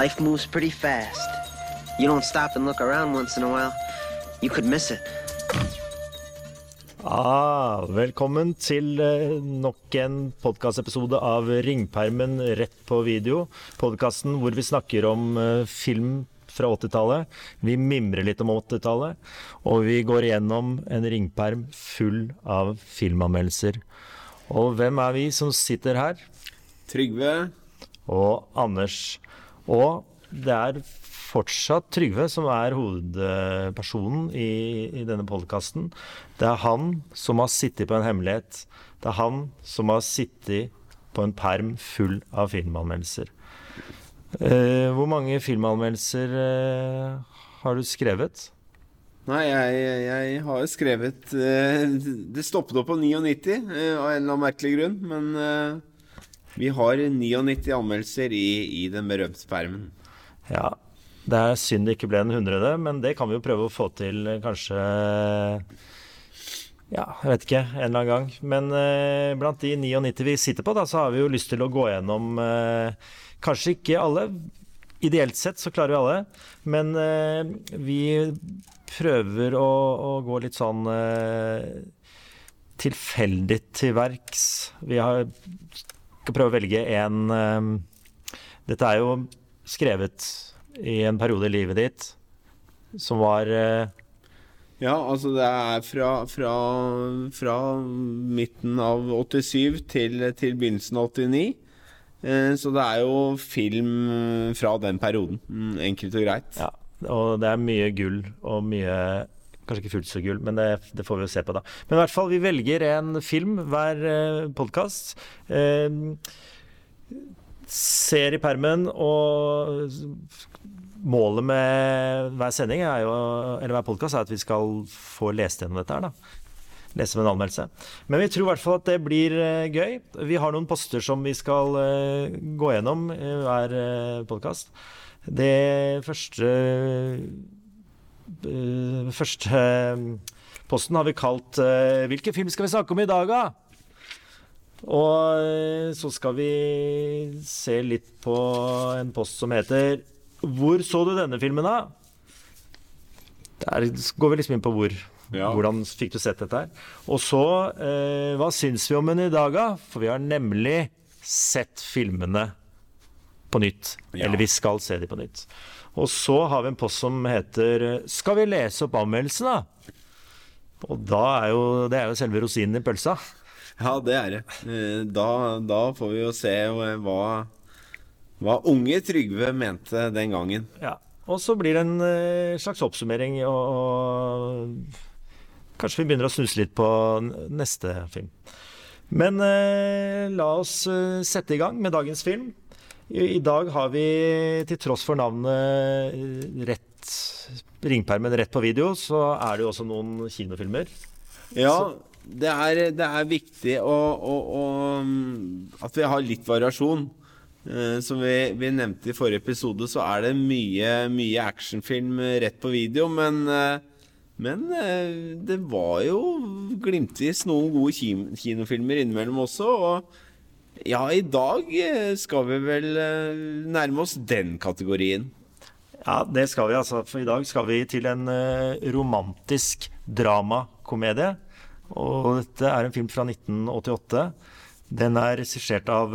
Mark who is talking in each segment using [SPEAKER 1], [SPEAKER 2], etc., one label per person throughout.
[SPEAKER 1] Life moves pretty fast. You don't stop and look around once in a while, you could miss it.
[SPEAKER 2] Ah, velkommen til eh, nok en podkastepisode av Ringpermen rett på video. Podkasten hvor vi snakker om eh, film fra 80-tallet. Vi mimrer litt om 80-tallet. Og vi går igjennom en ringperm full av filmanmeldelser. Og hvem er vi som sitter her?
[SPEAKER 3] Trygve.
[SPEAKER 2] Og Anders. Og det er fortsatt Trygve som er hovedpersonen i, i denne podkasten. Det er han som har sittet på en hemmelighet. Det er han som har sittet på en perm full av filmanmeldelser. Eh, hvor mange filmanmeldelser eh, har du skrevet?
[SPEAKER 3] Nei, jeg, jeg har skrevet eh, Det stoppet opp på 99 eh, av en eller annen merkelig grunn. Men eh, vi har 99 anmeldelser i, i den berømte permen.
[SPEAKER 2] Ja, det er synd det ikke ble en hundrede, men det kan vi jo prøve å få til eh, kanskje Ja, jeg vet ikke, en eller annen gang. Men eh, blant de 99 vi sitter på, da, så har vi jo lyst til å gå gjennom eh, Kanskje ikke alle. Ideelt sett så klarer vi alle, men eh, vi prøver å, å, gå litt sånn eh, tilfeldig til verks. Vi har, skal prøve å velge en eh, Dette er jo skrevet i en periode i livet ditt som var eh,
[SPEAKER 3] Ja, altså det er fra, fra, fra midten av 87 til, til begynnelsen av 89. Eh, så det er jo film fra den perioden. Mm, enkelt og greit.
[SPEAKER 2] Ja, og det er mye gull og mye Kanskje ikke fullt så gull, men det, det, får vi jo se på da. Men i hvert fall, vi velger en film hver eh, podkast. Eh, ser i permen, og målet med hver sending er jo, eller hver podkast er at vi skal få lest gjennom dette her. da lese med en anmeldelse. Men vi tror i hvert fall at det blir uh, gøy. Vi har noen poster som vi skal uh, gå gjennom i hver uh, podkast. Det første Første posten har vi kalt 'Hvilken film skal vi snakke om i dag', da? Og så skal vi se litt på en post som heter 'Hvor så du denne filmen', da? Der går vi liksom inn på hvor. Ja. Hvordan fikk du sett dette her? Og så, eh, hva syns vi om den i dag, da? For vi har nemlig sett filmene på nytt. Ja. Eller vi skal se dem på nytt. Og så har vi en post som heter 'Skal vi lese opp anmeldelsen', da? Og da er jo, det er jo selve rosinen i pølsa.
[SPEAKER 3] Ja, det er det. Da, da får vi jo se hva, hva unge Trygve mente den gangen.
[SPEAKER 2] Ja. Og så blir det en uh, slags oppsummering, og, og, kanskje vi begynner å snuse litt på neste film. Men eh, la oss sette i gang med dagens film. I, I, dag har vi, til tross for navnet rett ringpermen rett på video, så er det jo også noen kinofilmer.
[SPEAKER 3] Ja, det er, det er, viktig å, å, å, at vi har litt variasjon. Uh, som vi, vi, nevnte i forrige episode, så er det mye, mye actionfilm rett på video. Men, uh, men uh, det var jo glimtvis noen gode kinofilmer innimellom også. Og ja, i dag skal vi vel nærme oss den kategorien.
[SPEAKER 2] Ja, det skal vi altså. For i dag skal vi til en romantisk dramakomedie. Og dette er en film fra 1988. Den er regissert av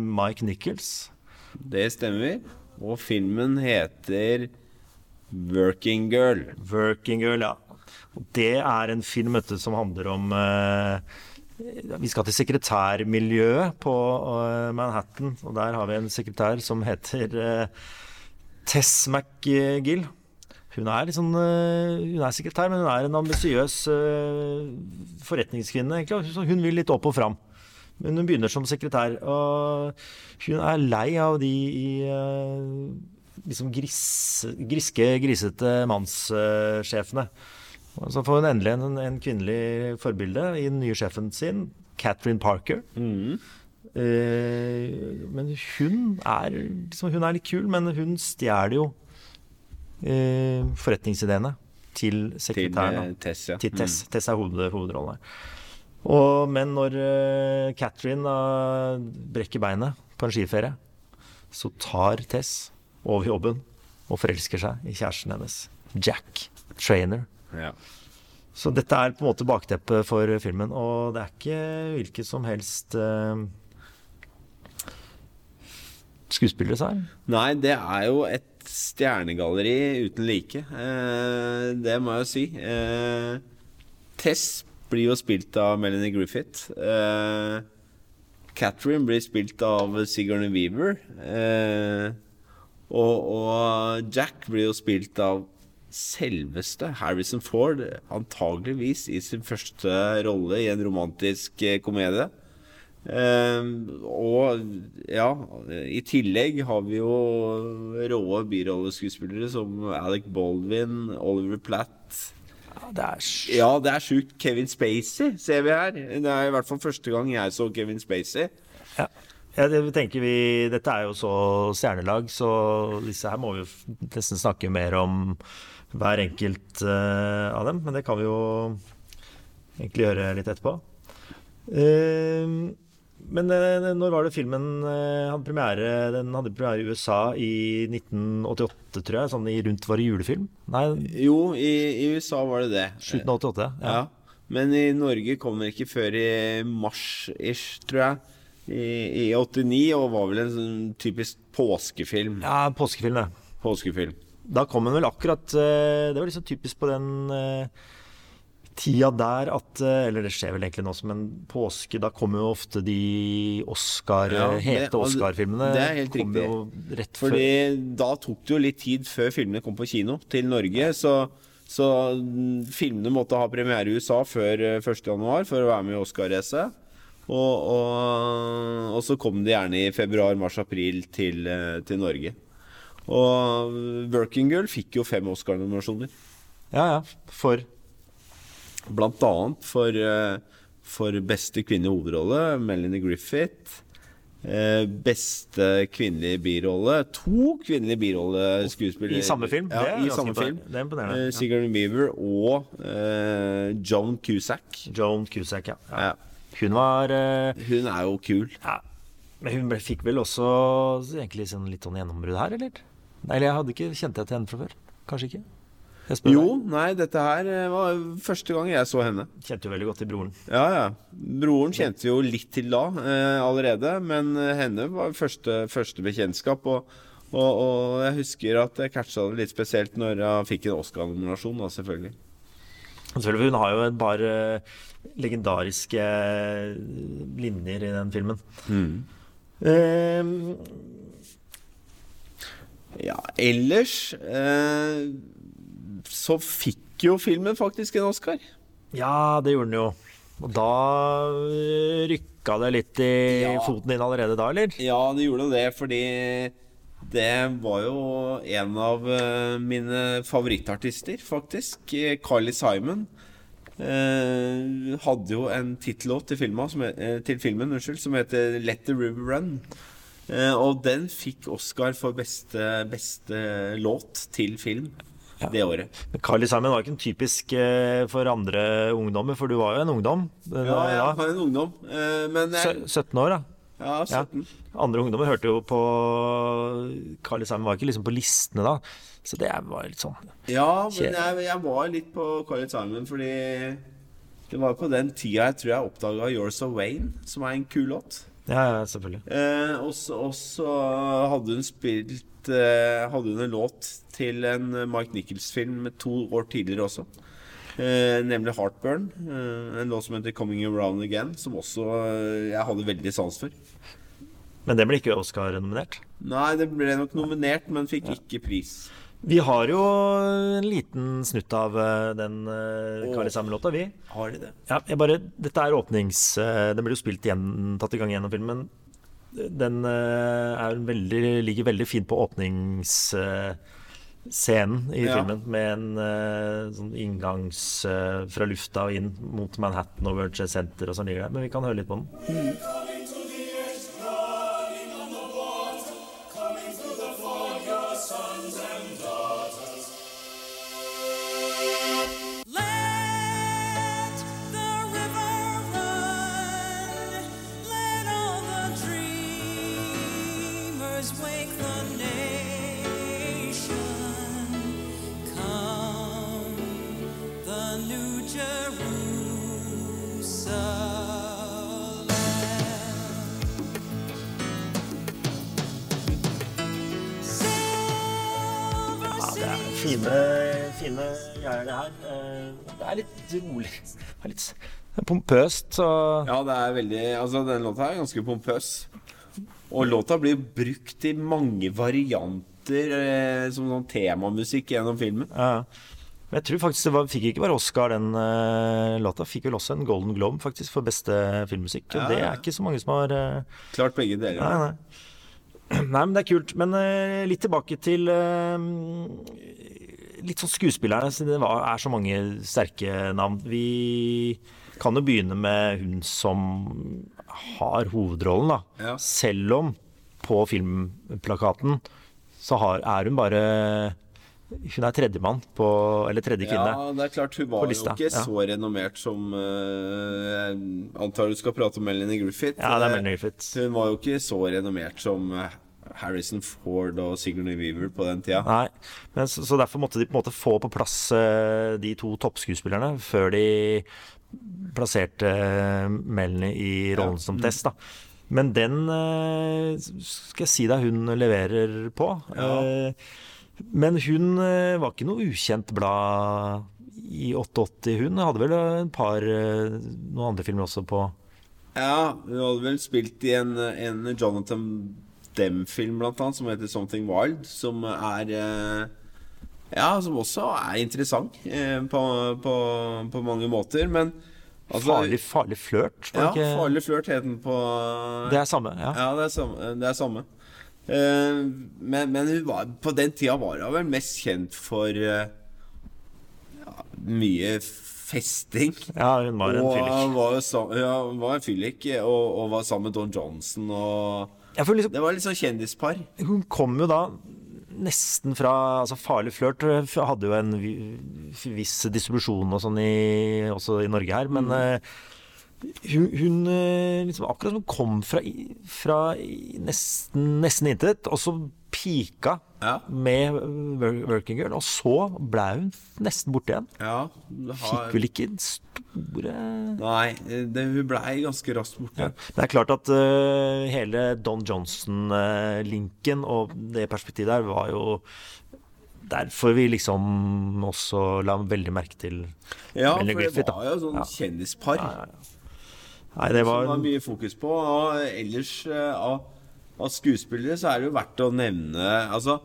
[SPEAKER 2] Mike Nichols.
[SPEAKER 3] Det stemmer. Og filmen heter Working Girl.
[SPEAKER 2] Working Girl, ja. Og det er en film vet som handler om uh, Vi skal til sekretærmiljøet på uh, Manhattan. Og der har vi en sekretær som heter Tess McGill. Hun er, liksom, hun er sekretær, men hun er en ambisiøs forretningskvinne. egentlig. Hun vil litt opp og fram. Men hun begynner som sekretær, og hun er lei av de uh, liksom gris, griske, grisete mannssjefene. Så får hun endelig en, en, kvinnelig forbilde i den nye sjefen sin, Catherine Parker. Mm. Eh, men hun er, liksom, hun er litt kul, men hun stjeler jo eh, forretningsideene til sekretæren.
[SPEAKER 3] Til Tess, ja.
[SPEAKER 2] Til Tess. Mm. Tess er hoved, hovedrollen her. Og, men når uh, Catherine uh, brekker beinet på en skiferie, så tar Tess over jobben og forelsker seg i kjæresten hennes, Jack Trainer.
[SPEAKER 3] Ja.
[SPEAKER 2] Så dette er på en måte bakteppet for filmen, og det er ikke hvilket som helst uh, skuespillere, som er.
[SPEAKER 3] Nei, det er jo et stjernegalleri uten like. Uh, det må jeg jo si. Uh, Tess blir jo spilt av Melanie Griffith. Uh, Catherine blir spilt av Sigourney Weaver. Eh, og, og, Jack blir jo spilt av selveste Harrison Ford, antageligvis i sin første rolle i en romantisk eh, komedie. Uh, og ja, i tillegg har vi jo råe birolleskuespillere som Alec Baldwin, Oliver Platt.
[SPEAKER 2] Ja, det er
[SPEAKER 3] Ja, det er sjukt. Kevin Spacey ser vi her. Det er i hvert fall første gang jeg så Kevin Spacey.
[SPEAKER 2] Ja. Ja, det tenker vi, Dette er jo så stjernelag, så disse her må vi nesten snakke mer om hver enkelt uh, av dem. Men det kan vi jo egentlig gjøre litt etterpå. Uh, men uh, når var det filmen hadde premiere? Den hadde premiere i USA i 1988, tror jeg. Sånn i rundt Var det julefilm? Nei,
[SPEAKER 3] Jo, i, i USA var det det.
[SPEAKER 2] slutten av 88. Ja.
[SPEAKER 3] Ja. Men i Norge kom den ikke før i mars-ish, tror jeg. I, I 89, og var vel en sånn typisk påskefilm.
[SPEAKER 2] ja, påskefilm, det.
[SPEAKER 3] Påskefilm.
[SPEAKER 2] Da kom den vel akkurat eh, Det var liksom typisk på den eh, tida der at eh, Eller det skjer vel egentlig nå som en påske. Da kommer jo ofte de Oscar,
[SPEAKER 3] Ja, det-
[SPEAKER 2] hete Oscar-filmene.
[SPEAKER 3] det er helt riktig.
[SPEAKER 2] Rett
[SPEAKER 3] Fordi
[SPEAKER 2] før.
[SPEAKER 3] da tok det jo litt tid før filmene kom på kino til Norge. Så, så mm, filmene måtte ha premiere i USA før eh, 1. januar for å være med i Oscar-racet. Og, og, og så kom de gjerne i februar, mars, april til, til Norge. Og Working Girl fikk jo fem Oscar-nominasjoner.
[SPEAKER 2] Ja, ja. For
[SPEAKER 3] Blant annet for, eh, for beste kvinnelige hovedrolle, Melanie Griffith. Eh, beste kvinnelige birolle. To kvinnelige birolleskuespillere.
[SPEAKER 2] I samme film?
[SPEAKER 3] Ja,
[SPEAKER 2] Det er
[SPEAKER 3] i samme film.
[SPEAKER 2] Det er imponerende,
[SPEAKER 3] Eh,
[SPEAKER 2] ja.
[SPEAKER 3] Sigourney Beaver og uh, Joan Cusack.
[SPEAKER 2] Joan Cusack, ja. ja.
[SPEAKER 3] Ja.
[SPEAKER 2] Hun var uh,
[SPEAKER 3] Hun er jo kul.
[SPEAKER 2] ja. Men hun fikk vel også egentlig sånn litt sånn gjennombrudd her, eller? Eller jeg hadde ikke kjente jeg til henne fra før. Kanskje ikke?
[SPEAKER 3] Jo,
[SPEAKER 2] deg.
[SPEAKER 3] nei, dette her eh, var første gang jeg så henne.
[SPEAKER 2] Kjente jo veldig godt til broren.
[SPEAKER 3] Ja, ja. Broren kjente jo litt til da eh, allerede, men eh, henne var første, første bekjentskap. Og, og, og jeg husker at jeg catcha det litt spesielt når jeg fikk en Oscar-nominasjon, da, selvfølgelig.
[SPEAKER 2] Selvfølgelig, Hun har jo et par uh, legendariske linjer i den filmen. Eh,
[SPEAKER 3] Ja, ellers eh, så fikk jo filmen faktisk en Oscar.
[SPEAKER 2] ja, det gjorde den jo. Og da eh, rykka det litt i
[SPEAKER 3] Ja.
[SPEAKER 2] foten din allerede da, eller?
[SPEAKER 3] Ja, det gjorde det, fordi det var jo en av eh, mine favorittartister, faktisk. Carly Simon. eh, hadde jo en tittellåt til, filmen som, eh, til filmen unnskyld, som heter 'Let the River Run'. Eh, og den fikk Oscar for beste, beste låt til film
[SPEAKER 2] Ja.
[SPEAKER 3] det året.
[SPEAKER 2] Men Carly Simon var ikke en typisk eh, for andre ungdommer, for du var jo en ungdom.
[SPEAKER 3] Ja, jeg
[SPEAKER 2] ja.
[SPEAKER 3] var en ungdom, eh, men jeg,
[SPEAKER 2] 17 år, da.
[SPEAKER 3] ja, 17.
[SPEAKER 2] Andre ungdommer hørte jo på Carly Simon var ikke liksom på listene da. Så det var litt sånn
[SPEAKER 3] Ja, men jeg, jeg var litt på Carly Simon fordi det var på den tida jeg tror jeg oppdaga Yours of Wayne, som er en kul låt.
[SPEAKER 2] Ja, ja, selvfølgelig.
[SPEAKER 3] Eh, og så hadde hun spilt eh, Hadde hun en låt til en Mike Nichols-film to år tidligere også. Eh, nemlig 'Heartburn'. Eh, en låt som heter 'Coming Around Again', som også eh, jeg hadde veldig sans for.
[SPEAKER 2] Men det ble ikke Oscar-nominert.
[SPEAKER 3] Nei, det ble nok nominert, men fikk ikke pris.
[SPEAKER 2] Vi har jo en liten snutt av eh, den uh, Carly Simon-låta, vi.
[SPEAKER 3] Har de det?
[SPEAKER 2] Ja, jeg bare, dette er åpnings... eh, den blir jo spilt igjen, tatt i gang gjennom filmen. Den eh, er veldig, ligger veldig fint på åpningsscenen i
[SPEAKER 3] Ja.
[SPEAKER 2] filmen, med en eh, sånn inngangs eh, fra lufta og inn mot Manhattan og World Trade Center og sånn ligger der. Men vi kan høre litt på den.
[SPEAKER 4] Let
[SPEAKER 2] greier, det her. Eh, Det er litt rolig. Det er litt pompøst, så
[SPEAKER 3] Ja, det er veldig Altså, den låta er ganske pompøs. Og låta blir brukt i mange varianter eh, som sånn temamusikk gjennom filmen.
[SPEAKER 2] ja. Men jeg tror faktisk det var, fikk ikke bare Oscar, den uh, låta. Fikk vel også en Golden Globe faktisk for beste filmmusikk. Og
[SPEAKER 3] Ja,
[SPEAKER 2] det er ikke så mange som har uh,
[SPEAKER 3] Klart begge deler.
[SPEAKER 2] Nei, nei. Nei, men det er kult. Men uh, litt tilbake til eh, litt sånn skuespillerne, siden det var, er så mange sterke navn. Vi kan jo begynne med hun som har hovedrollen, da.
[SPEAKER 3] Ja.
[SPEAKER 2] Selv om på filmplakaten så har, er hun bare Hun er tredjemann på Eller tredje kvinne.
[SPEAKER 3] Ja, det er klart Hun var jo ikke
[SPEAKER 2] ja.
[SPEAKER 3] så renommert som uh, Jeg antar du skal prate om Melanie Griffith.
[SPEAKER 2] Ja, det er Melanie Griffith.
[SPEAKER 3] Hun var jo ikke så renommert som eh, Harrison Ford og Sigourney Weaver på den tida.
[SPEAKER 2] Nei, men så, så derfor måtte de på en måte få på plass uh, de to toppskuespillerne før de plasserte uh, Melanie i rollen som Tess. da. Men den uh, skal jeg si deg hun leverer på. Eh, men hun eh, var ikke noe ukjent blad i 88. Hun hadde vel et par eh, noen andre filmer også på
[SPEAKER 3] Ja, hun hadde vel spilt i en, en Jonathan Dem-film blant annet, som heter Something Wild, som er eh, Ja, som også er interessant eh, på, på, på mange måter, men altså,
[SPEAKER 2] Farlig, farlig flørt.
[SPEAKER 3] Ja,
[SPEAKER 2] ikke-
[SPEAKER 3] Farlig flørt het den på
[SPEAKER 2] Det er samme, ja.
[SPEAKER 3] Ja, det er samme. Det er samme. Eh, men, men var, på den tida var hun vel mest kjent for ja, mye festing.
[SPEAKER 2] Ja, hun var en fyllik.
[SPEAKER 3] var ja, var en fyllik, og, og var sammen med Don Johnson. Og
[SPEAKER 2] liksom
[SPEAKER 3] det var litt sånn kjendispar.
[SPEAKER 2] Hun kom jo da nesten fra altså Farlig flørt eh, hadde jo en viss distribusjon og sånn i, også i Norge her, men eh, hun, hun eh, liksom akkurat som hun kom fra, fra nesten, nesten intet, og så pika
[SPEAKER 3] Ja.
[SPEAKER 2] med Working Girl, og så ble hun nesten borte igjen.
[SPEAKER 3] Ja, har...
[SPEAKER 2] Fikk vel ikke store
[SPEAKER 3] Nei, det, hun blei ganske raskt borte.
[SPEAKER 2] Det er klart at uh, hele Don Johnson-linken og det perspektivet der var jo derfor vi liksom også la veldig merke til
[SPEAKER 3] Ja, for det var jo sånn
[SPEAKER 2] Ja.
[SPEAKER 3] kjendispar.
[SPEAKER 2] Nei, det
[SPEAKER 3] Som
[SPEAKER 2] var
[SPEAKER 3] det er mye fokus på. Og ellers eh, av, av skuespillere så er det jo verdt å nevne Altså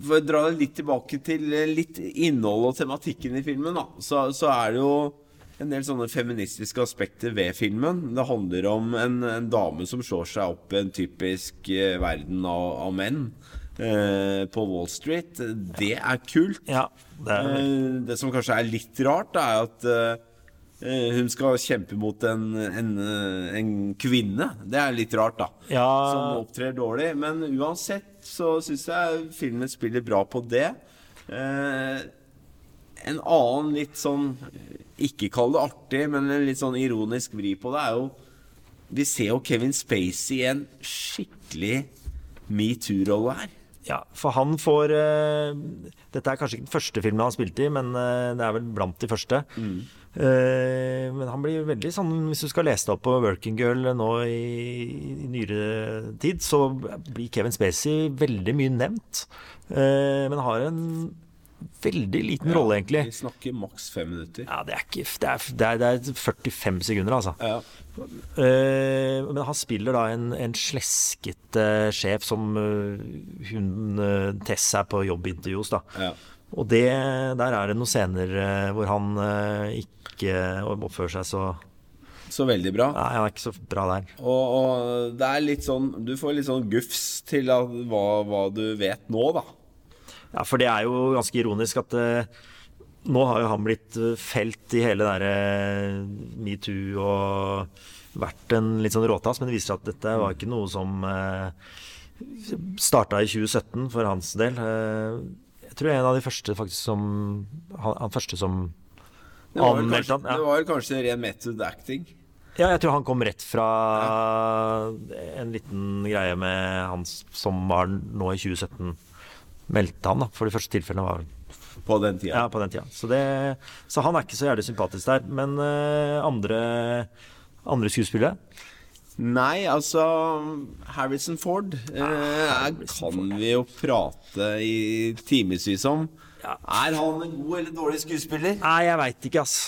[SPEAKER 3] For å dra litt tilbake til eh, litt innhold og tematikken i filmen, da, så, så er det jo en del sånne feministiske aspekter ved filmen. Det handler om en, en dame som slår seg opp i en typisk eh, verden av, av menn eh, på Wall Street. Det er kult.
[SPEAKER 2] Ja. Det er,
[SPEAKER 3] Eh, Det som kanskje er litt rart, er at eh, hun skal kjempe mot en, en, eh, en kvinne. Det er litt rart, da.
[SPEAKER 2] Ja.
[SPEAKER 3] Som opptrer dårlig. Men uansett så syns jeg filmen spiller bra på det. Eh, en annen litt sånn Ikke kall det artig, men en litt sånn ironisk vri på det er jo Vi ser jo Kevin Spacey i en skikkelig metoo-rolle her.
[SPEAKER 2] ja, for han får eh, Dette er kanskje ikke den første filmen han spilte i, men eh, det er vel blant de første. Eh, men han blir veldig sånn Hvis du skal lese deg opp på Working Girl nå i, i nyere tid, så blir Kevin Spacey veldig mye nevnt. Eh, men har en veldig liten rolle, egentlig.
[SPEAKER 3] Vi snakker maks fem minutter.
[SPEAKER 2] Ja, det er ikke Det er, det er, det er 45 sekunder, altså.
[SPEAKER 3] Ja.
[SPEAKER 2] Eh, men han spiller da en, en sleskete sjef som eh, hun Tess er på jobbintervju hos, da.
[SPEAKER 3] Ja.
[SPEAKER 2] Og det, der er det noen scener eh, hvor han eh, ikke oppfører seg så
[SPEAKER 3] Så veldig bra.
[SPEAKER 2] Nei, han er ikke så bra der.
[SPEAKER 3] Og, og det er litt sånn Du får litt sånn gufs til at, hva, hva du vet nå, da.
[SPEAKER 2] Ja, for det er jo ganske ironisk at uh, nå har jo han blitt felt i hele derre uh, metoo og vært en litt sånn råtass, men det viser seg at dette var ikke noe som uh, starta i 2017 for hans del. Jeg tror jeg er en av de første faktisk som Han, han første som
[SPEAKER 3] Det var
[SPEAKER 2] anmeldte
[SPEAKER 3] kanskje,
[SPEAKER 2] han. Ja.
[SPEAKER 3] det var kanskje ren method acting.
[SPEAKER 2] Ja, jeg tror han kom rett fra en liten greie med han som var nå i 2017. Meldte han, da. For de første tilfellene var
[SPEAKER 3] På den tida.
[SPEAKER 2] Ja, på den tida. Så, det, så han er ikke så jævlig sympatisk der. Men uh, andre, andre skuespillere
[SPEAKER 3] Nei, altså Harrison Ford eh, Harrison kan vi jo prate i timevis om.
[SPEAKER 2] Ja.
[SPEAKER 3] Er han en god eller dårlig skuespiller?
[SPEAKER 2] Nei, jeg veit ikke, ass.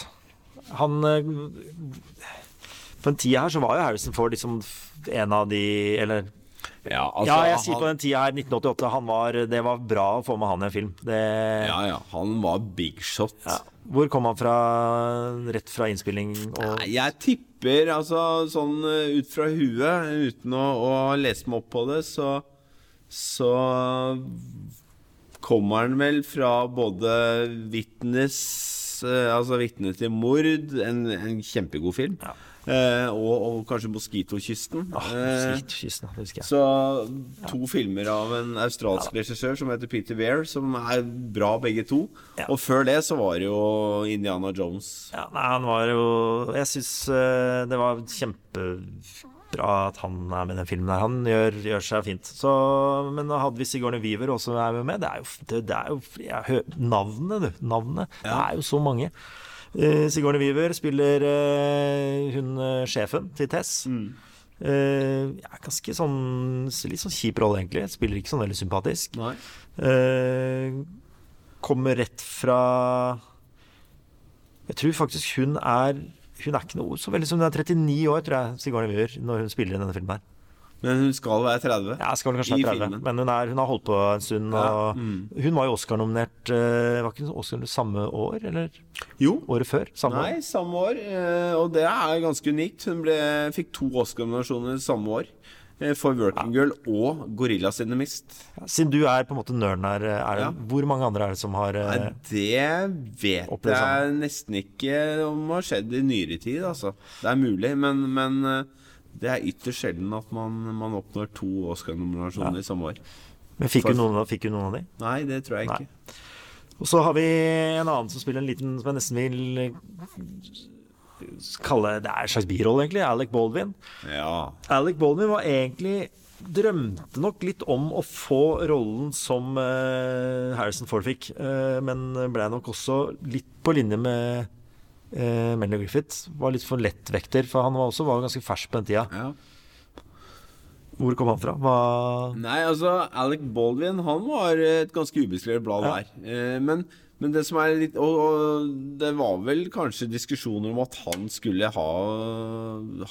[SPEAKER 2] Han eh, På den tida her så var jo Harrison Ford liksom en av de Eller
[SPEAKER 3] Ja, altså,
[SPEAKER 2] Ja, jeg sier på den tida her, 1988, han var Det var bra å få med han i en film. Det
[SPEAKER 3] Ja, ja, han var big shot.
[SPEAKER 2] ja. Hvor kom han fra rett fra innspilling og
[SPEAKER 3] Nei, Jeg tipper, altså sånn eh, ut fra huet, uten å, å lese meg opp på det, så Så kommer han vel fra både Witness eh, Altså 'Vitne til mord', en, en kjempegod film,
[SPEAKER 2] Ja.
[SPEAKER 3] Eh, og, og kanskje 'Moskitokysten'.
[SPEAKER 2] Ah,
[SPEAKER 3] Eh,
[SPEAKER 2] Kysten, det husker jeg.
[SPEAKER 3] så to filmer av en australsk regissør som heter Peter Weir, som er bra begge to.
[SPEAKER 2] Ja.
[SPEAKER 3] Og før det så var det jo Indiana Jones.
[SPEAKER 2] Ja, nei, han var jo Jeg syns det var kjempebra at han er med i den filmen der. Han gjør, gjør seg fint. Så, men da hadde vi Sigourney Weaver også er med. Det er jo, det, det er jo jeg Navnet, du. Navnet. Det er jo så mange. Eh, Sigourney Weaver spiller eh, hun eh, sjefen til Tess. Eh, ja, ganske sånn Litt sånn kjip rolle, egentlig. Spiller ikke sånn veldig sympatisk. Eh, kommer rett fra Jeg tror faktisk hun er Hun er ikke noe så veldig som Hun er 39 år, tror jeg, Sigourney Weaver, når hun spiller i denne filmen her.
[SPEAKER 3] Men hun skal være 30.
[SPEAKER 2] Ja, skal kanskje være 30,
[SPEAKER 3] filmen.
[SPEAKER 2] men hun, er, hun har holdt på en stund.
[SPEAKER 3] Ja,
[SPEAKER 2] Og Hun var jo Oscar-nominert eh, Var ikke Oscar samme år, eller
[SPEAKER 3] Jo.
[SPEAKER 2] året før? Samme
[SPEAKER 3] Nei,
[SPEAKER 2] år?
[SPEAKER 3] samme år. eh, Og det er ganske unikt. Hun ble, fikk to Oscar-nominasjoner samme år. eh, For 'Working Girl' og 'Gorillas in the Mist'.
[SPEAKER 2] Ja, Siden du er på en måte nerden her, er det,
[SPEAKER 3] Ja.
[SPEAKER 2] hvor mange andre er det som har
[SPEAKER 3] Nei, det vet jeg nesten ikke om har skjedd i nyere tid, altså. Det er mulig, men, men det er ytterst sjelden at man, man oppnår to Oscar-nominasjoner i samme år.
[SPEAKER 2] Men fikk
[SPEAKER 3] for-
[SPEAKER 2] noen, fikk noen av de?
[SPEAKER 3] Nei, det tror jeg
[SPEAKER 2] Nei.
[SPEAKER 3] ikke.
[SPEAKER 2] Og så har vi en annen som spiller en liten Som jeg nesten vil eh, kalle Det er en slags birolle, egentlig. Alec Baldwin.
[SPEAKER 3] Ja.
[SPEAKER 2] Alec Baldwin var egentlig Drømte nok litt om å få rollen som eh, Harrison Ford fikk, eh, men ble nok også litt på linje med uh, Melanie Griffith. Var litt for lettvekter, for han var også var ganske fersk på den tida.
[SPEAKER 3] ja.
[SPEAKER 2] Hvor kom han fra? Hva
[SPEAKER 3] Nei, altså, Alec Baldwin han var et ganske ubeskrevet blad
[SPEAKER 2] Ja.
[SPEAKER 3] der. Eh, men, men det som er litt og, og det var vel kanskje diskusjoner om at han skulle ha,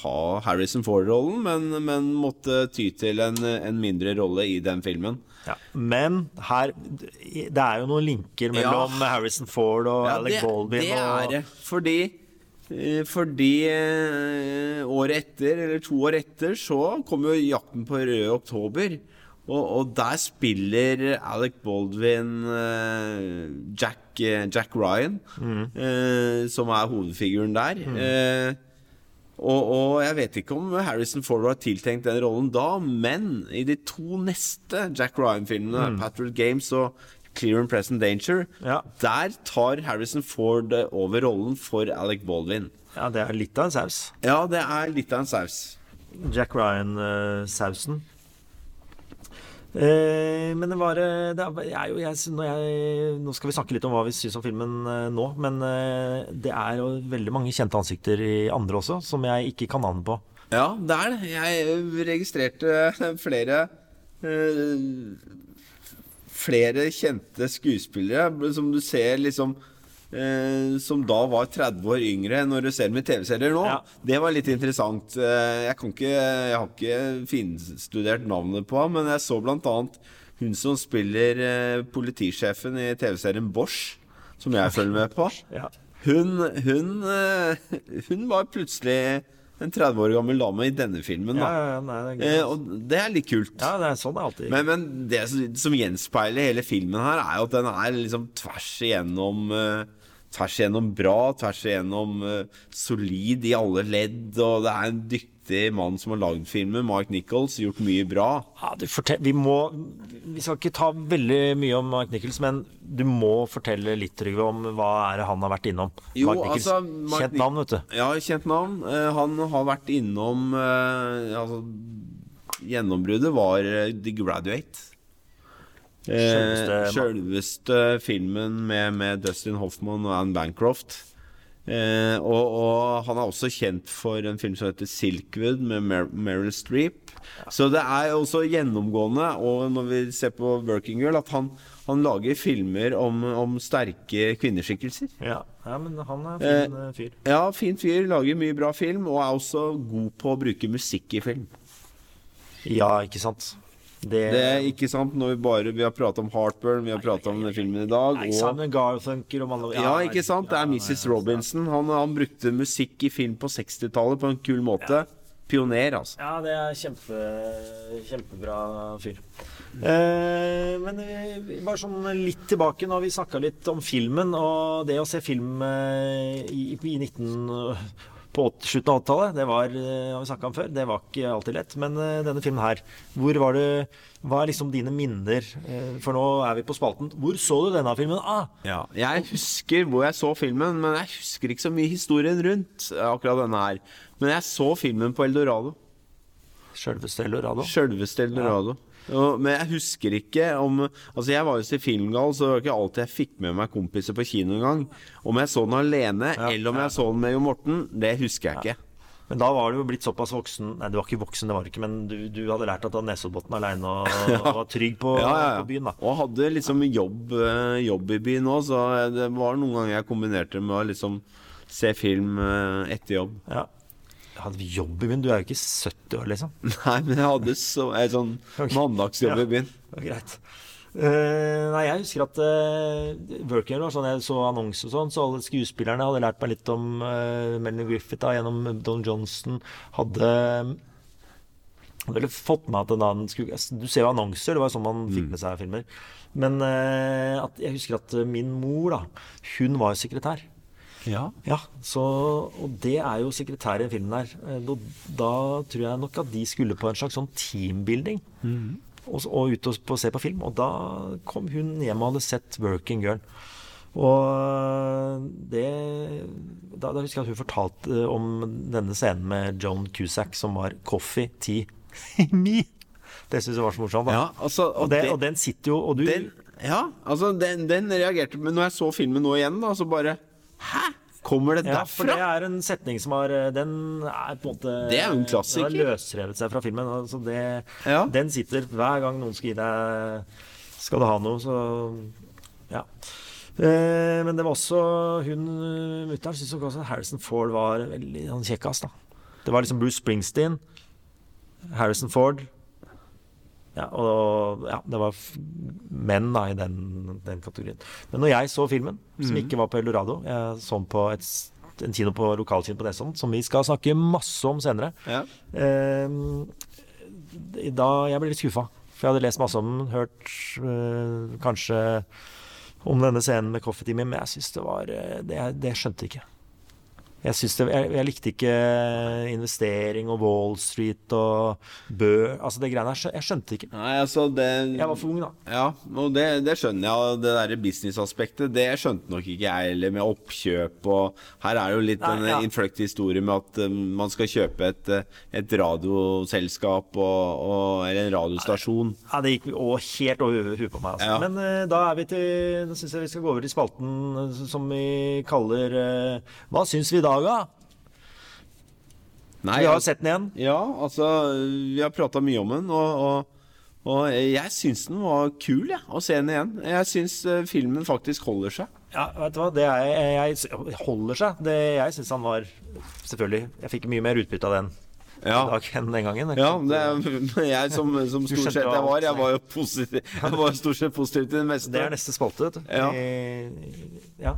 [SPEAKER 3] ha Harrison Ford-rollen, men, men måtte ty til en, en mindre rolle i den filmen.
[SPEAKER 2] Ja. Men her Det er jo noen linker mellom Harrison Ford og
[SPEAKER 3] Ja,
[SPEAKER 2] Alec
[SPEAKER 3] det,
[SPEAKER 2] Baldwin.
[SPEAKER 3] det
[SPEAKER 2] og,
[SPEAKER 3] er det. Fordi eh, fordi eh, året etter, eller to år etter, så kom jo 'Jakten på røde oktober'. Og, og der spiller Alec Baldwin eh, Jack, Jack Ryan, eh, som er hovedfiguren der. Eh, og, og jeg vet ikke om Harrison Ford var tiltenkt den rollen da, men i de to neste Jack Ryan-filmene, Patriot Games og Clear and Present Danger,
[SPEAKER 2] Ja.
[SPEAKER 3] der tar Harrison Ford eh, over rollen for Alec Baldwin.
[SPEAKER 2] Ja, det er litt av en saus.
[SPEAKER 3] Ja, det er litt av en saus.
[SPEAKER 2] Jack Ryan-sausen. Eh, men det var eh, det er, jo- jeg, jeg, Nå skal vi snakke litt om hva vi syns om filmen eh, nå, men det er jo veldig mange kjente ansikter i andre også, som jeg ikke kan navnet på.
[SPEAKER 3] Ja, det er det. Jeg registrerte flere Flere kjente skuespillere som du ser liksom eh, Som da var 30 år yngre når du ser i TV-serier nå.
[SPEAKER 2] Ja.
[SPEAKER 3] Det var litt interessant. Eh, Jeg, kan ikke, jeg har ikke finstudert navnet på ham, men jeg så annet hun som spiller eh, politisjefen i TV-serien Bosch, som jeg følger med på.
[SPEAKER 2] Ja.
[SPEAKER 3] Hun, hun, eh, hun var plutselig en 30 år gammel dame i denne filmen. Da.
[SPEAKER 2] ja, ja, nei, det.
[SPEAKER 3] Eh, og det er litt kult.
[SPEAKER 2] ja, det er sånn det alltid.
[SPEAKER 3] Men, men det som- som gjenspeiler hele filmen her, er jo at den er liksom tvers igjennom eh, Tvers igjennom bra, tvers igjennom uh, solid i alle ledd, og det er en dyktig mann som har lagd filmen, Mark Nichols, gjort mye bra.
[SPEAKER 2] ja, du vi må Vi skal ikke ta veldig mye om Mark Nichols, men du må fortelle litt, Trygve, om hva er det han har vært innom.
[SPEAKER 3] Jo,
[SPEAKER 2] Mike Nichols,
[SPEAKER 3] altså, Mark
[SPEAKER 2] Kjent navn, vet du.
[SPEAKER 3] Ja, kjent navn. Uh, han har vært innom uh, Altså, gjennombruddet var The Graduate. Eh, Sjølveste filmen med, med Dustin Hoffman og Anne Bancroft. Eh, og, og han er også kjent for en film som heter Silkwood med Mer Meryl Streep. Så det er også gjennomgående, og når vi ser på Working Girl, at han, han lager filmer om, om sterke kvinneskikkelser.
[SPEAKER 2] Ja. ja, men han er en fin eh, fyr.
[SPEAKER 3] Ja, fin fyr, lager mye bra film, og er også god på å bruke musikk i film.
[SPEAKER 2] Ja, ikke sant. Det,
[SPEAKER 3] Det er ikke sant når vi bare Vi har pratet om Heartburn, vi har pratet om den filmen i dag.
[SPEAKER 2] Nei,
[SPEAKER 3] Og,
[SPEAKER 2] Simon Garfunkel og alle
[SPEAKER 3] ja, ikke sant? Det er Mrs. Robinson. Han, han brukte musikk i film på 60-tallet på en kul måte. Pioner, altså.
[SPEAKER 2] Ja, det er kjempe, kjempebra fyr. Eh, men vi, bare sånn litt tilbake, nå har vi snakka litt om filmen. Og det å se film eh, i, i 19... På slutten av 80-tallet, det var, eh, har vi snakket om før, det var ikke alltid lett. Men eh, denne filmen her, hvor var det Hva er liksom dine minner? Eh, For nå er vi på spalten. Hvor så du denne filmen? Ah,
[SPEAKER 3] Ja, jeg husker hvor jeg så filmen, men jeg husker ikke så mye historien rundt akkurat denne her. Men jeg så filmen på Eldorado.
[SPEAKER 2] Sjølveste Eldorado.
[SPEAKER 3] Sjølveste Eldorado. Og, men jeg husker ikke om Altså, jeg var jo så filmgal, så det var ikke alltid jeg fikk med meg kompiser på kino engang. Om jeg så den alene, eller om jeg så den med Jo Morten, det husker jeg ikke.
[SPEAKER 2] Men da var du jo blitt såpass voksen Nei, du var ikke voksen, det var du ikke, men du, du hadde lært at Nesoddbotn aleine og, og var trygg på,
[SPEAKER 3] Ja, ja,
[SPEAKER 2] på byen, da.
[SPEAKER 3] Og hadde liksom jobb, eh, jobb i byen òg, så det var noen ganger jeg kombinerte med å liksom se film eh, etter jobb.
[SPEAKER 2] Ja. Hadde vi jobb i byen? Du er jo ikke 70 år, liksom.
[SPEAKER 3] Nei, men jeg hadde så, en sånn
[SPEAKER 2] okay.
[SPEAKER 3] mandagsjobb
[SPEAKER 2] Ja.
[SPEAKER 3] i byen.
[SPEAKER 2] Greit. Uh, nei, jeg husker at uh, Working var sånn jeg så annonser og sånn, så alle skuespillerne hadde lært meg litt om uh, Melanie Griffith da, gjennom Don Johnson. Hadde hadde fått med at den skulle Du ser jo annonser, det var jo sånn man fikk med seg filmer. Men uh, jeg husker at min mor, da, hun var jo sekretær.
[SPEAKER 3] Ja.
[SPEAKER 2] Ja, så, og det er jo sekretær i filmen her. Eh, Da, tror jeg nok at de skulle på en slags sånn teambuilding. Og, -hmm. og ut og, på, se på film. Og da kom hun hjem og hadde sett 'Working Girl'. Og det da, da husker jeg at hun fortalte om denne scenen med Joan Cusack som var 'Coffee, tea, me'. Det syns jeg var så morsomt.
[SPEAKER 3] Ja, altså,
[SPEAKER 2] og, det, og den sitter jo Og du
[SPEAKER 3] Den, ja, altså den, den reagerte Men når jeg så filmen nå igjen, da, så bare Hæ? Kommer det
[SPEAKER 2] Ja, for det er en setning som har Den er på en måte
[SPEAKER 3] Det er jo en klassiker.
[SPEAKER 2] Den har løsrevet seg fra filmen. Altså det,
[SPEAKER 3] Ja.
[SPEAKER 2] Den sitter hver gang noen skal gi deg Skal du ha noe, så Ja. Eh, men det var også hun mutter'n syntes også Harrison Ford var veldig sånn kjekkas, da. Det var liksom Bruce Springsteen, Harrison Ford ja, og ja, det var menn da i den, den kategorien. Men når jeg så filmen, som ikke var på Eldorado Jeg så den på et, en kino på lokalkino på Nesodden, som vi skal snakke masse om senere.
[SPEAKER 3] Ja.
[SPEAKER 2] Eh, da jeg ble litt skuffa. For jeg hadde lest masse om den, hørt eh, kanskje om denne scenen med Coffee Team, men jeg syns det var eh, Det, det skjønte jeg ikke. Jeg, det, jeg, jeg likte ikke investering og Wall Street og Bø Altså det greiene her. Jeg skjønte ikke.
[SPEAKER 3] Nei, altså det
[SPEAKER 2] Jeg var for ung, da.
[SPEAKER 3] Ja, og det, det skjønner jeg. Det derre businessaspektet, det skjønte nok ikke jeg heller, med oppkjøp og Her er det jo litt
[SPEAKER 2] Nei,
[SPEAKER 3] en
[SPEAKER 2] ja.
[SPEAKER 3] innfløkt historie med at um, man skal kjøpe et, et radioselskap og, og, eller en radiostasjon.
[SPEAKER 2] Ja, Det gikk helt over hu- huet på meg. Altså.
[SPEAKER 3] Ja.
[SPEAKER 2] Men uh, da er vi til Nå syns jeg vi skal gå over til spalten eh, som vi kaller uh, Hva syns vi i dag.
[SPEAKER 3] Nei,
[SPEAKER 2] Vi har
[SPEAKER 3] altså-
[SPEAKER 2] sett den igjen.
[SPEAKER 3] Ja, altså Vi har prata mye om den, og, og, og jeg syns den var kul, jeg, å se den igjen. Jeg syns uh, filmen faktisk holder seg.
[SPEAKER 2] Ja, vet du hva, det er, jeg, holder seg. Det, jeg syns han var Selvfølgelig. Jeg fikk mye mer utbytte av den
[SPEAKER 3] Ja.
[SPEAKER 2] dag enn den gangen.
[SPEAKER 3] Ja, det jeg som, som stort sett jeg var. Jeg var jo positiv Jeg var stort sett positiv til det meste.
[SPEAKER 2] Det er neste spalte, vet du.
[SPEAKER 3] Ja.
[SPEAKER 2] Eh, ja.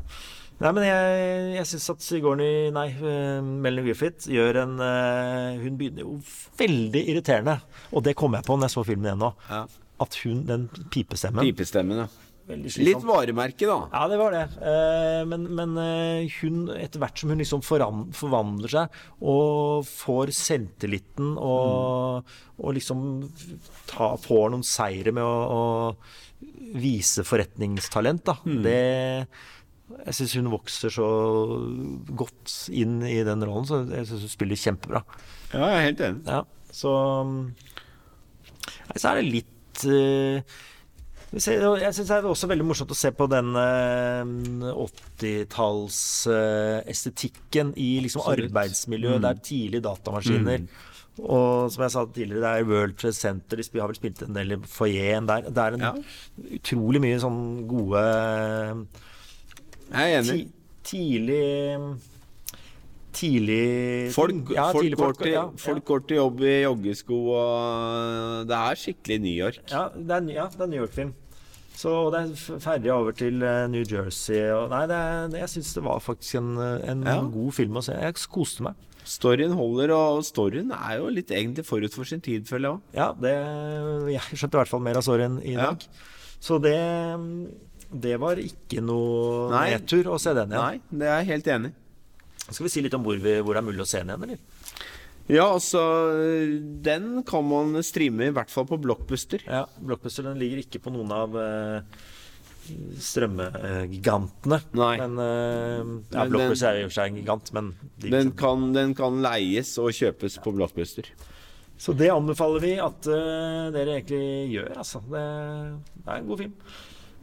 [SPEAKER 2] Nei, men jeg, jeg syns at Sigourney Nei, uh, Melanie Griffith gjør en eh, Hun begynner jo veldig irriterende, og det kom jeg på når jeg så filmen igjen nå.
[SPEAKER 3] Ja.
[SPEAKER 2] At hun, den pipestemmen
[SPEAKER 3] Pipestemmen, ja. Litt varemerke, da.
[SPEAKER 2] Ja, det var det. Eh, men men eh, hun, etter hvert som hun liksom forvandler seg og får selvtilliten og, og liksom ta, får noen seire med å, å vise forretningstalent, da. Det Jeg syns hun vokser så godt inn i den rollen, så jeg syns hun spiller kjempebra.
[SPEAKER 3] Ja, jeg er helt enig.
[SPEAKER 2] Ja, så Nei, så er det litt eh, Jeg syns det er også veldig morsomt å se på den eh, 80-tallsestetikken i liksom arbeidsmiljøet. Det er tidlig datamaskiner. Og som jeg sa tidligere, det er World Trade Center. De har vel spilt en del i foajeen der. Det er en
[SPEAKER 3] Ja.
[SPEAKER 2] utrolig mye sånn gode
[SPEAKER 3] Jeg er enig.
[SPEAKER 2] ti, Tidlig Tidlig
[SPEAKER 3] Folk,
[SPEAKER 2] ja,
[SPEAKER 3] folk,
[SPEAKER 2] tidlig
[SPEAKER 3] går til,
[SPEAKER 2] ja,
[SPEAKER 3] folk går til jobb i joggesko, og det er skikkelig New York.
[SPEAKER 2] Ja, det er, ja, det er New York-film. Så det er ferdig over til eh, New Jersey. Og, nei, det er, jeg syns det var faktisk en, en
[SPEAKER 3] Ja.
[SPEAKER 2] god film å se. Jeg koste meg.
[SPEAKER 3] Storyen holder, og storyen er jo litt egentlig forut for sin tid, føler jeg òg.
[SPEAKER 2] Ja, det, jeg skjønte i hvert fall mer av storyen i
[SPEAKER 3] Ja.
[SPEAKER 2] dag. Så det, det var ikke noe
[SPEAKER 3] Nei.
[SPEAKER 2] nedtur å se den igjen.
[SPEAKER 3] Nei, det er jeg helt enig i.
[SPEAKER 2] Skal vi si litt om hvor, vi, hvor det er mulig å se den igjen, eller?
[SPEAKER 3] Ja, altså Den kan man streame, i hvert fall på Blockbuster.
[SPEAKER 2] Ja, Blockbuster den ligger ikke på noen av uh, strømmegigantene.
[SPEAKER 3] Nei.
[SPEAKER 2] Men uh, ja, Blockbuster er i og for seg en gigant, men de,
[SPEAKER 3] Den kan, den kan leies og kjøpes på Blockbuster.
[SPEAKER 2] Så det anbefaler vi at uh, dere egentlig gjør, altså. Det, det er en god film.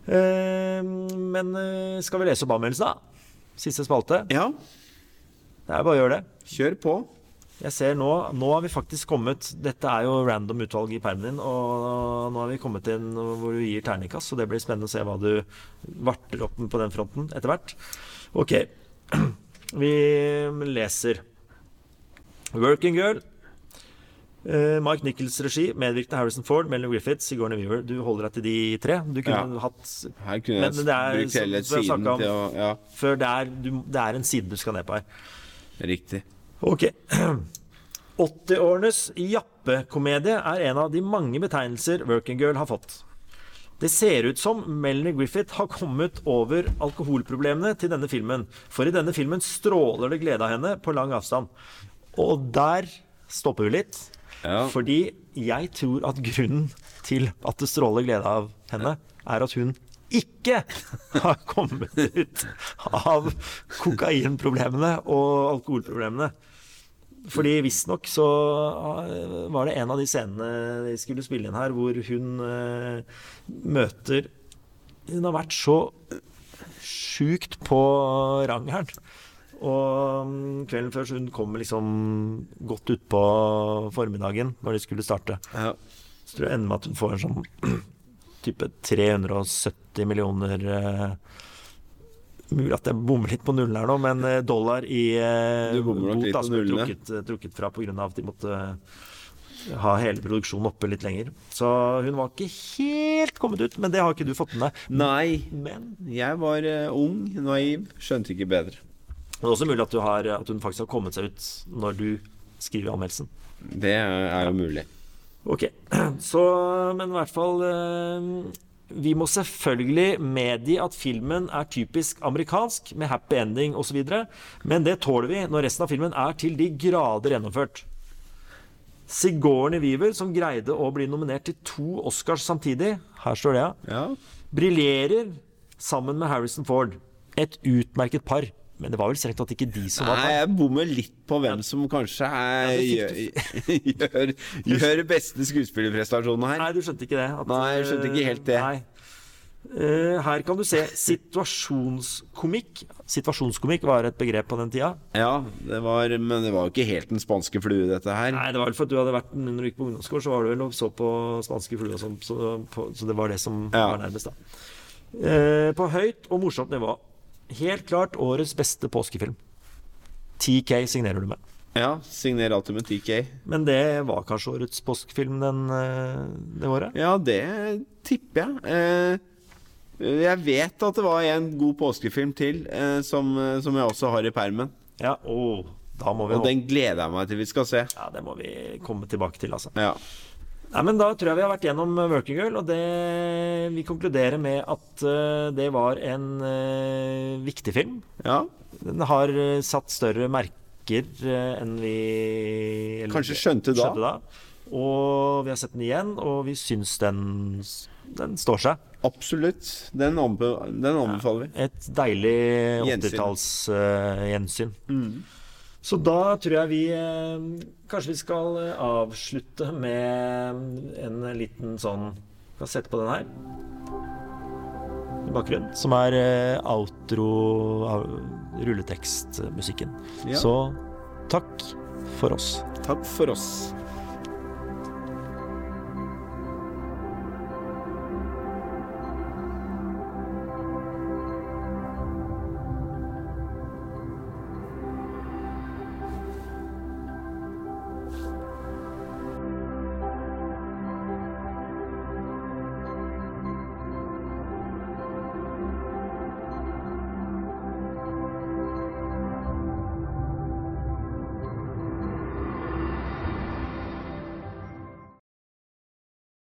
[SPEAKER 2] Eh, men eh, skal vi lese opp anmeldelsen, da? Siste spalte.
[SPEAKER 3] Ja,
[SPEAKER 2] Det er bare å gjøre det.
[SPEAKER 3] kjør på.
[SPEAKER 2] Jeg ser nå Nå har vi faktisk kommet Dette er jo random utvalg i permen din, og nå har vi kommet inn hvor du gir terningkast, så det blir spennende å se hva du varter opp på den fronten etter hvert. Ok. Vi leser Working Girl. Eh, Mike Nichols regi, medvirkende Harrison Ford, Melanie Griffiths, Sigourney Weaver. Du holder deg til de tre. Du kunne
[SPEAKER 3] Ja.
[SPEAKER 2] hatt
[SPEAKER 3] Her kunne
[SPEAKER 2] Men
[SPEAKER 3] jeg
[SPEAKER 2] det er
[SPEAKER 3] brukt hele
[SPEAKER 2] som
[SPEAKER 3] siden
[SPEAKER 2] om.
[SPEAKER 3] til å Ja,
[SPEAKER 2] Før det er, du, det er en side du skal ned på her.
[SPEAKER 3] riktig.
[SPEAKER 2] Ok. 80-årenes jappekomedie er en av de mange betegnelser Working Girl har fått. Det ser ut som Melanie Griffith har kommet over alkoholproblemene til denne filmen. For i denne filmen stråler det glede av henne på lang avstand. Og der stopper vi litt.
[SPEAKER 3] Ja.
[SPEAKER 2] Fordi jeg tror at grunnen til at det stråler glede av henne, er at hun ikke har kommet ut av kokainproblemene og alkoholproblemene. Fordi visstnok så eh, var det en av de scenene de skulle spille inn her, hvor hun eh, møter Hun har vært så sjukt på rangeren. Og mm, kvelden før så hun kom liksom godt utpå formiddagen når de skulle starte.
[SPEAKER 3] Ja.
[SPEAKER 2] Så tror jeg ender med at hun får en sånn type 370 millioner eh, Mulig at jeg bommer litt på nullen her nå, men eh, dollar i eh, bot, da,
[SPEAKER 3] på
[SPEAKER 2] som ble trukket, eh, trukket fra pga. at de måtte eh, ha hele produksjonen oppe litt lenger. Så hun var ikke helt kommet ut, men det har ikke du fått med deg.
[SPEAKER 3] Nei,
[SPEAKER 2] Men
[SPEAKER 3] jeg var ung, naiv, skjønte ikke bedre.
[SPEAKER 2] Det er også mulig at, du har, at hun faktisk har kommet seg ut når du skriver anmeldelsen.
[SPEAKER 3] Det er er jo mulig.
[SPEAKER 2] Ok, så Men i hvert fall eh, Vi må selvfølgelig medgi at filmen er typisk amerikansk, med happy ending osv., men det tåler vi når resten av filmen er til de grader gjennomført. Sigourney Weaver, som greide å bli nominert til to Oscars samtidig, her står det, ja,
[SPEAKER 3] Ja.
[SPEAKER 2] briljerer sammen med Harrison Ford. Et utmerket par. Men det var vel strengt tatt ikke de som var
[SPEAKER 3] Nei, jeg bommer litt på hvem som kanskje er, gjør, gjør, gjør beste skuespillerprestasjonen her.
[SPEAKER 2] Nei, du skjønte ikke det? at-
[SPEAKER 3] Nei, jeg skjønte ikke helt det.
[SPEAKER 2] Nei. Eh, her kan du se situasjonskomikk. Situasjonskomikk var et begrep på den tida.
[SPEAKER 3] Ja, det var, men det var jo ikke helt den spanske flue, dette her.
[SPEAKER 2] Nei, det var vel for at du hadde vært når du gikk på ungdomsskolen, så var du vel og så på spanske flue, sånn, så, så det var det som
[SPEAKER 3] Ja.
[SPEAKER 2] var nærmest, da. Uh, på høyt og morsomt nivå. Helt klart årets beste påskefilm. TK signerer du med.
[SPEAKER 3] Ja, signer alltid med TK.
[SPEAKER 2] Men det var kanskje årets påskefilm den, eh, det året?
[SPEAKER 3] Ja, det tipper jeg. Eh, jeg vet at det var en god påskefilm til eh, som, som jeg også har i permen.
[SPEAKER 2] Ja, å, da må vi
[SPEAKER 3] Og den gleder jeg meg til vi skal se.
[SPEAKER 2] Ja, det må vi komme tilbake til, altså.
[SPEAKER 3] Ja.
[SPEAKER 2] Nei, men Da tror jeg vi har vært gjennom eh, Working Girl, og det, vi konkluderer med at eh, det var en uh, viktig film.
[SPEAKER 3] ja.
[SPEAKER 2] Den har satt større merker enn vi eller-
[SPEAKER 3] Kanskje skjønte da.
[SPEAKER 2] skjønte da. Og vi har sett den igjen, og vi syns den, den står seg.
[SPEAKER 3] Absolutt. Den, anbe den anbefaler vi.
[SPEAKER 2] Et deilig
[SPEAKER 3] Gjensyn.
[SPEAKER 2] 80-tallsgjensyn. Så da tror jeg vi eh, Kanskje vi skal eh, avslutte med en liten sånn Skal sette på den her. i bakgrunnen, som er eh, outro av rulletekstmusikken.
[SPEAKER 3] Ja.
[SPEAKER 2] Så takk for oss.
[SPEAKER 3] Takk for oss.